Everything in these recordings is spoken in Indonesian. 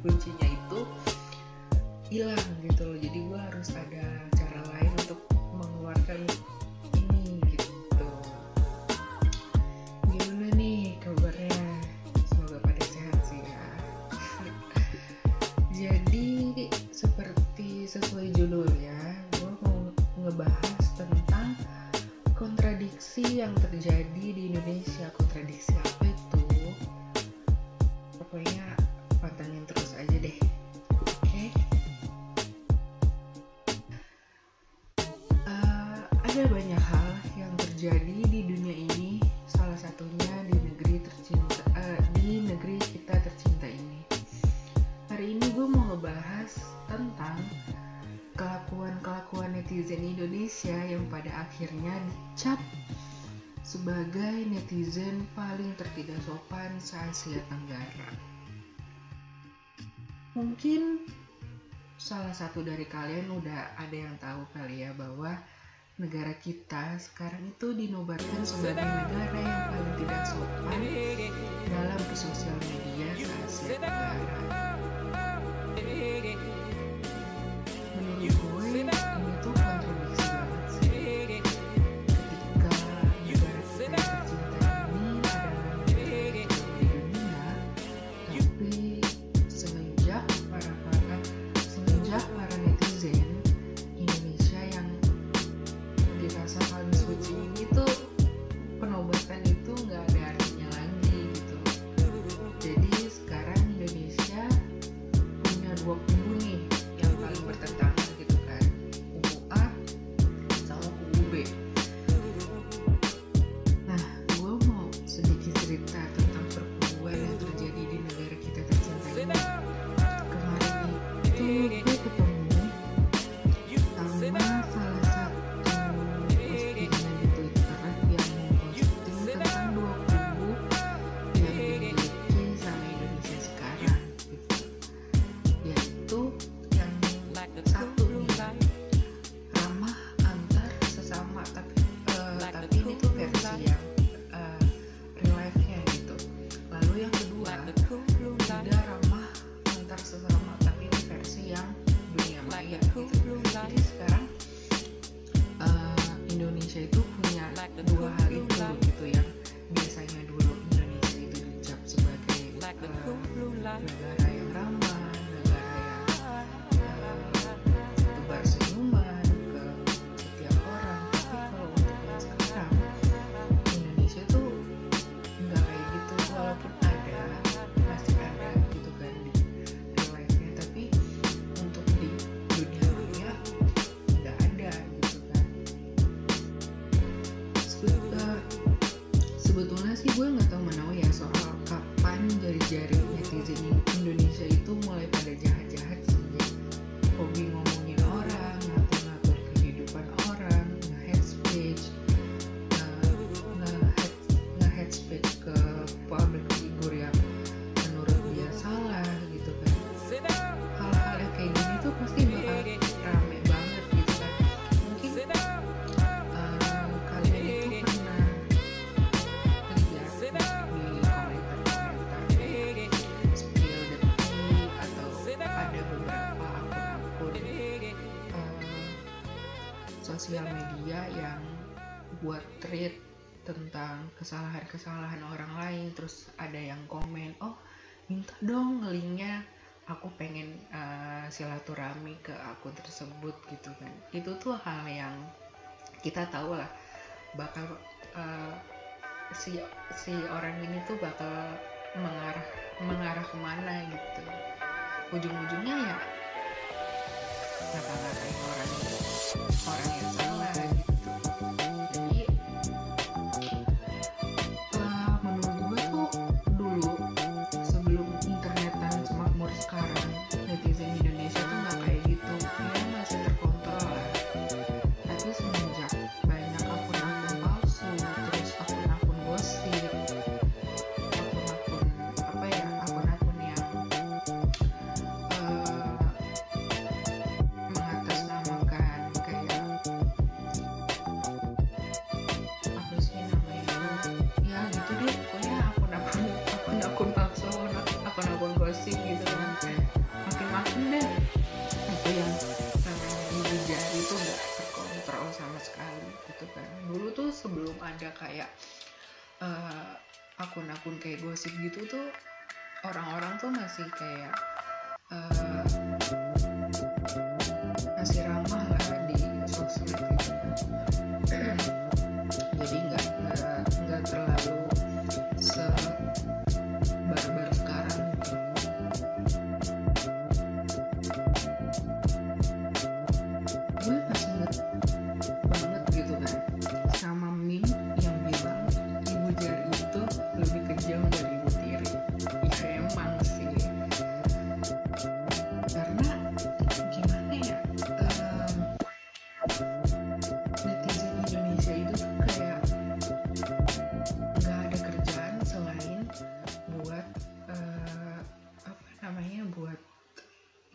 kuncinya itu hilang gitu loh. Jadi gue harus ada cara lain untuk mengeluarkan ini gitu. Gimana nih kabarnya? Semoga pada sehat sih ya. Jadi seperti sesuai judul ya gue mau ngebahas tentang kontradiksi yang terjadi terjadi di dunia ini, salah satunya di negeri tercinta uh, di negeri kita tercinta ini. Hari ini gue mau ngebahas tentang kelakuan-kelakuan netizen Indonesia yang pada akhirnya dicap sebagai netizen paling tertidak sopan se-Asia Tenggara. Mungkin salah satu dari kalian udah ada yang tahu kali ya bahwa negara kita sekarang itu dinobatkan sebagai negara yang paling tidak sopan dalam sosial media se-Asia Tenggara. tentang kesalahan-kesalahan orang lain terus ada yang komen oh minta dong linknya aku pengen uh, silaturahmi ke akun tersebut gitu kan. Itu tuh hal yang kita tahu lah bakal uh, si si orang ini tuh bakal mengarah mengarah ke mana gitu. Ujung-ujungnya ya kata-kata orang orang yang salah gosip gitu tuh orang-orang tuh masih kayak uh,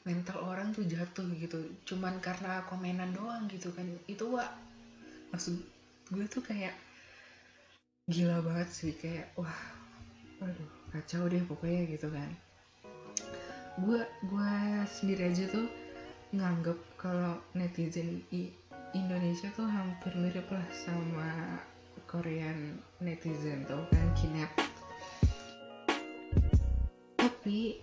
mental orang tuh jatuh gitu. Cuman karena komenan doang gitu kan. Itu wah maksud gue tuh kayak gila banget sih. Kayak wah waduh kacau deh pokoknya gitu kan. Gue gue sendiri aja tuh nganggep kalau netizen I Indonesia tuh hampir mirip lah sama Korean netizen tau kan kinep tapi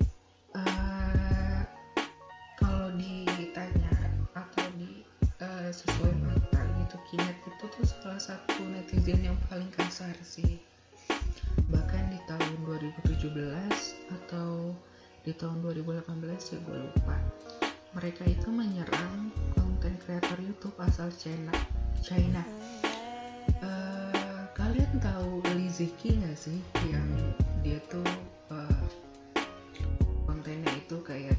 netizen yang paling kasar sih. Bahkan di tahun 2017 atau di tahun 2018 ya gue lupa. Mereka itu menyerang konten kreator YouTube asal China. China. Uh, kalian tahu Liziki nggak sih yang dia tuh uh, kontennya itu kayak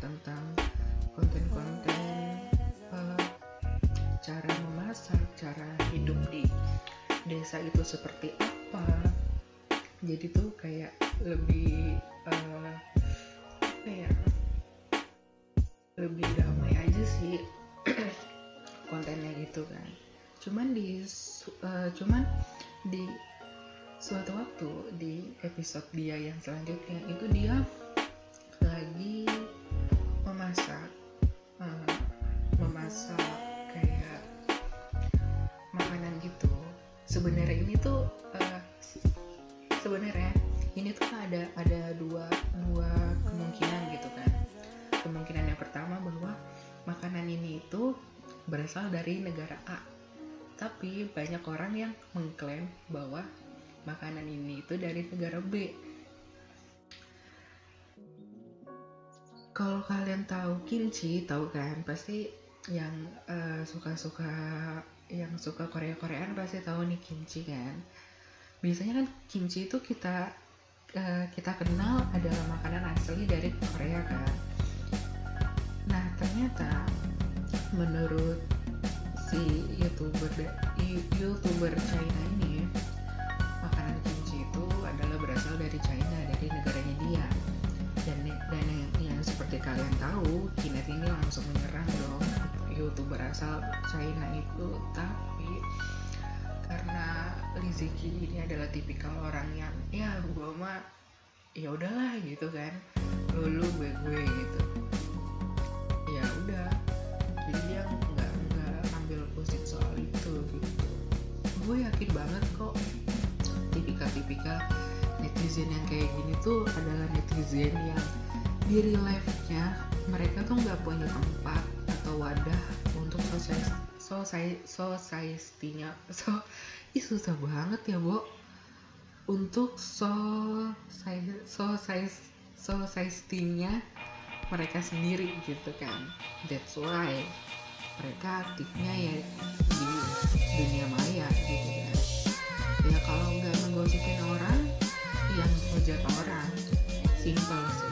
itu seperti apa. Jadi tuh kayak lebih uh, apa ya lebih damai aja sih kontennya gitu kan. Cuman di uh, cuman di suatu waktu di episode dia yang selanjutnya itu dia kalau kalian tahu kimchi tahu kan? Pasti yang suka-suka uh, yang suka Korea-Koreaan pasti tahu nih kimchi kan? Biasanya kan kimchi itu kita uh, kita kenal adalah makanan asli dari Korea kan? Nah ternyata menurut si youtuber youtuber China ini makanan kimchi itu adalah berasal dari China dari negaranya Kinet ini langsung menyerang dong. Youtuber asal China itu tapi karena Liziki ini adalah tipikal orang yang ya gue mah ya udahlah gitu kan. Lu lu gue gue gitu. Ya udah. Jadi dia nggak nggak ambil pusing soal itu gitu. Gue yakin banget kok tipikal-tipikal netizen yang kayak gini tuh adalah netizen yang di real life-nya mereka tuh nggak punya tempat atau wadah untuk sosial society-nya so ih susah banget ya Bo. Untuk so so society-nya mereka sendiri gitu kan. That's why mereka aktifnya ya di dunia maya gitu kan. Ya kalau nggak menggosipin orang yang hujat orang. Simple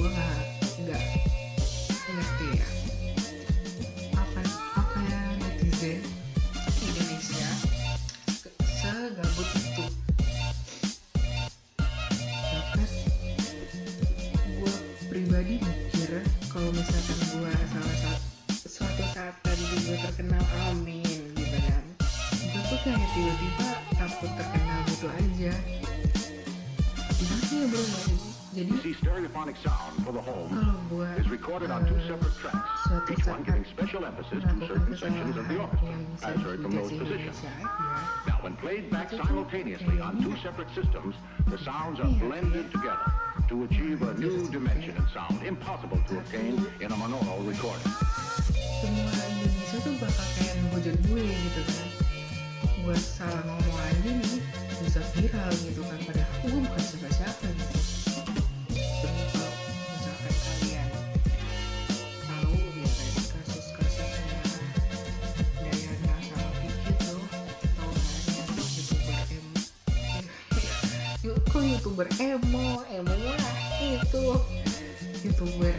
gue nggak nggak ngerti ya. Apa apa ya netizen Indonesia segabut itu? Bahkan gue pribadi mikir kalau misalkan stereophonic sound for the home oh, is recorded on two separate tracks, so each one giving special emphasis to certain sections of the orchestra, as heard from those positions. Now, when played back simultaneously on two separate systems, the sounds are blended together to achieve a new dimension in sound impossible to obtain in a monaural recording. Semua Indonesia tuh bakal kayak nunggu gue gitu kan. Buat youtuber emo emo itu youtuber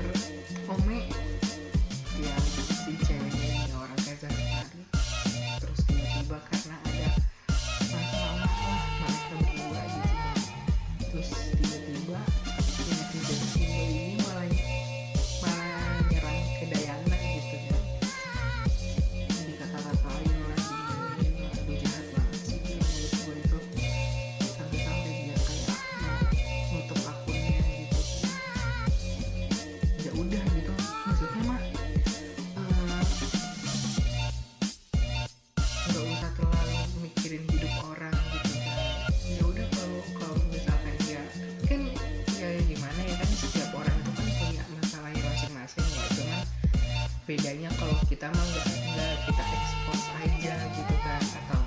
kalau kita mah nggak nggak kita expose aja gitu kan atau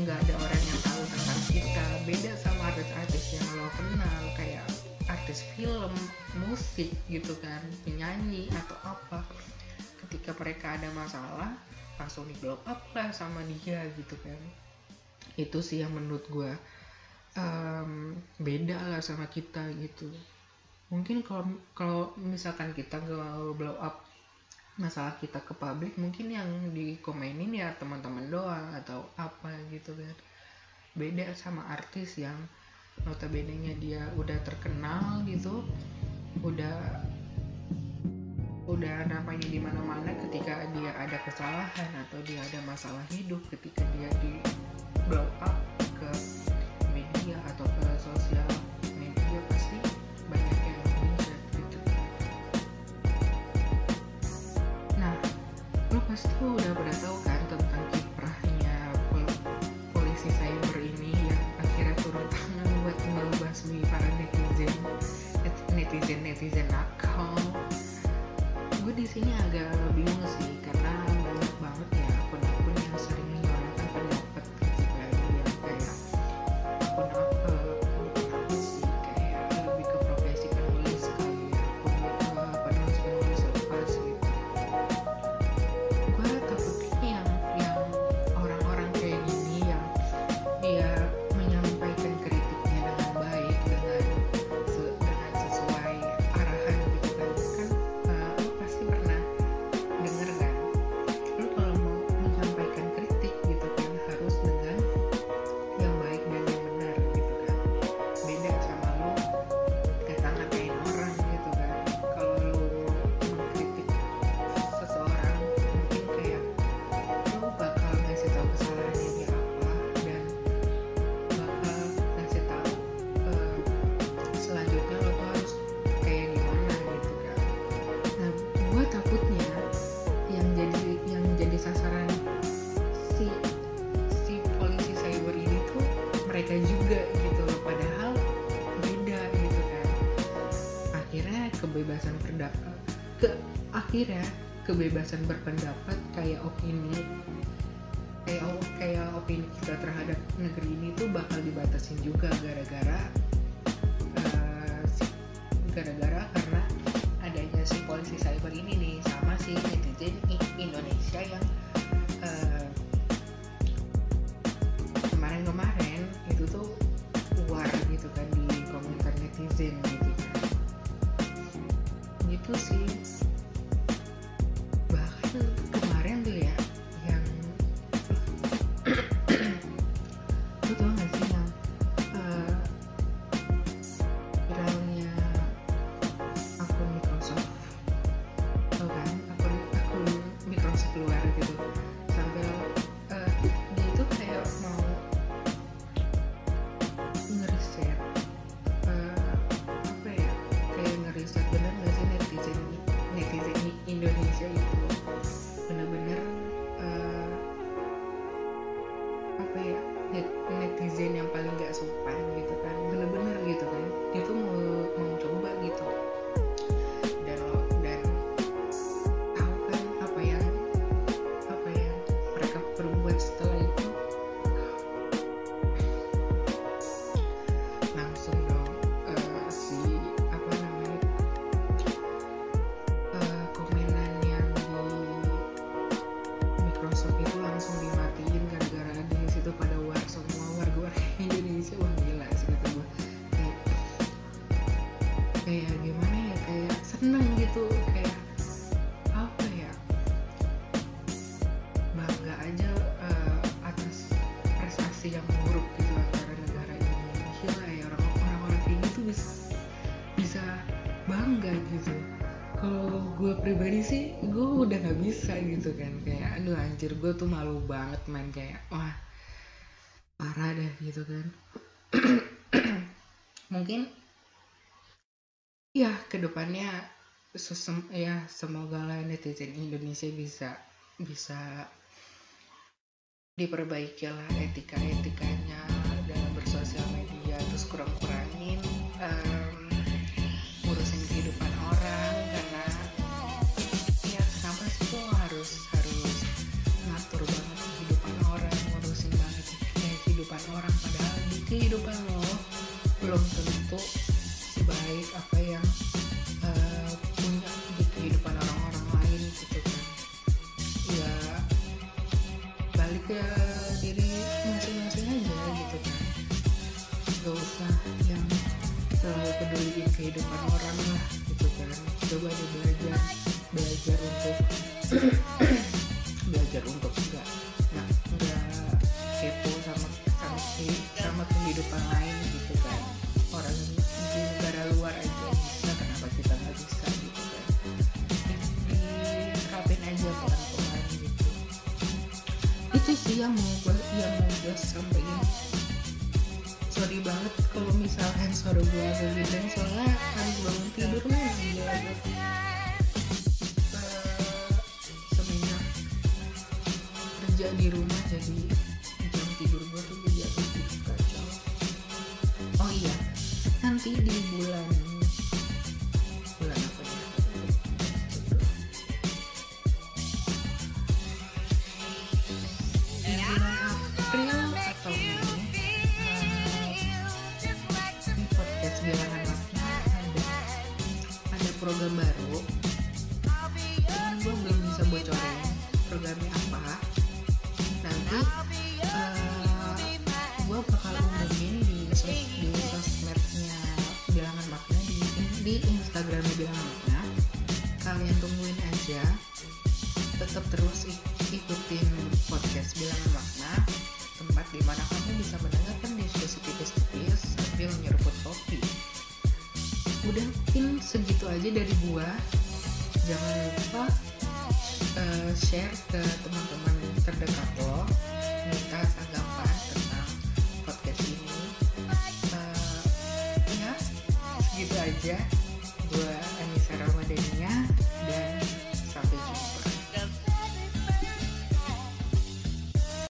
nggak ada orang yang tahu tentang kita. Beda sama artis-artis yang lo kenal kayak artis film musik gitu kan penyanyi atau apa. Ketika mereka ada masalah langsung di blow up lah sama dia gitu kan. Itu sih yang menurut gue um, beda lah sama kita gitu. Mungkin kalau kalau misalkan kita nggak blow up masalah kita ke publik mungkin yang dikomenin ya teman-teman doang atau apa gitu kan. Beda sama artis yang notabene nya dia udah terkenal gitu udah udah namanya di mana-mana ketika dia ada kesalahan atau dia ada masalah hidup ketika dia di blow up ke media atau ke lo pasti udah pada tahu kan tentang kiprahnya pol- polisi cyber ini yang akhirnya turun tangan buat ngebasmi para netizen netizen netizen nakal. Gue di sini agak bingung sih karena banyak banget ya akun-akun yang sering kebebasan pendapat ke akhirnya kebebasan berpendapat kayak opini kayak kayak opini kita terhadap negeri ini tuh bakal dibatasin juga gara-gara si- gara-gara karena adanya si polisi cyber ini nih sama si netizen Indonesia yang eh, kemarin-kemarin itu tuh war gitu kan di komentar netizen gitu kan gitu sih pribadi sih gue udah nggak bisa gitu kan. Kayak aduh anjir gue tuh malu banget main kayak wah parah deh gitu kan. Mungkin ya ke depannya sesem ya semoga lah netizen Indonesia bisa bisa diperbaiki lah etika etikanya tiempo. oh iya nanti di bulan kalian tungguin aja. Tetap terus ikutin podcast bilangan makna tempat di mana kamu bisa mendengarkan diskusi tipis-tipis sambil nyeruput kopi. Udah mungkin segitu aja dari gua. Jangan lupa uh, share ke teman-teman terdekat lo. Minta tanggapan tentang podcast ini. Uh, ya segitu aja.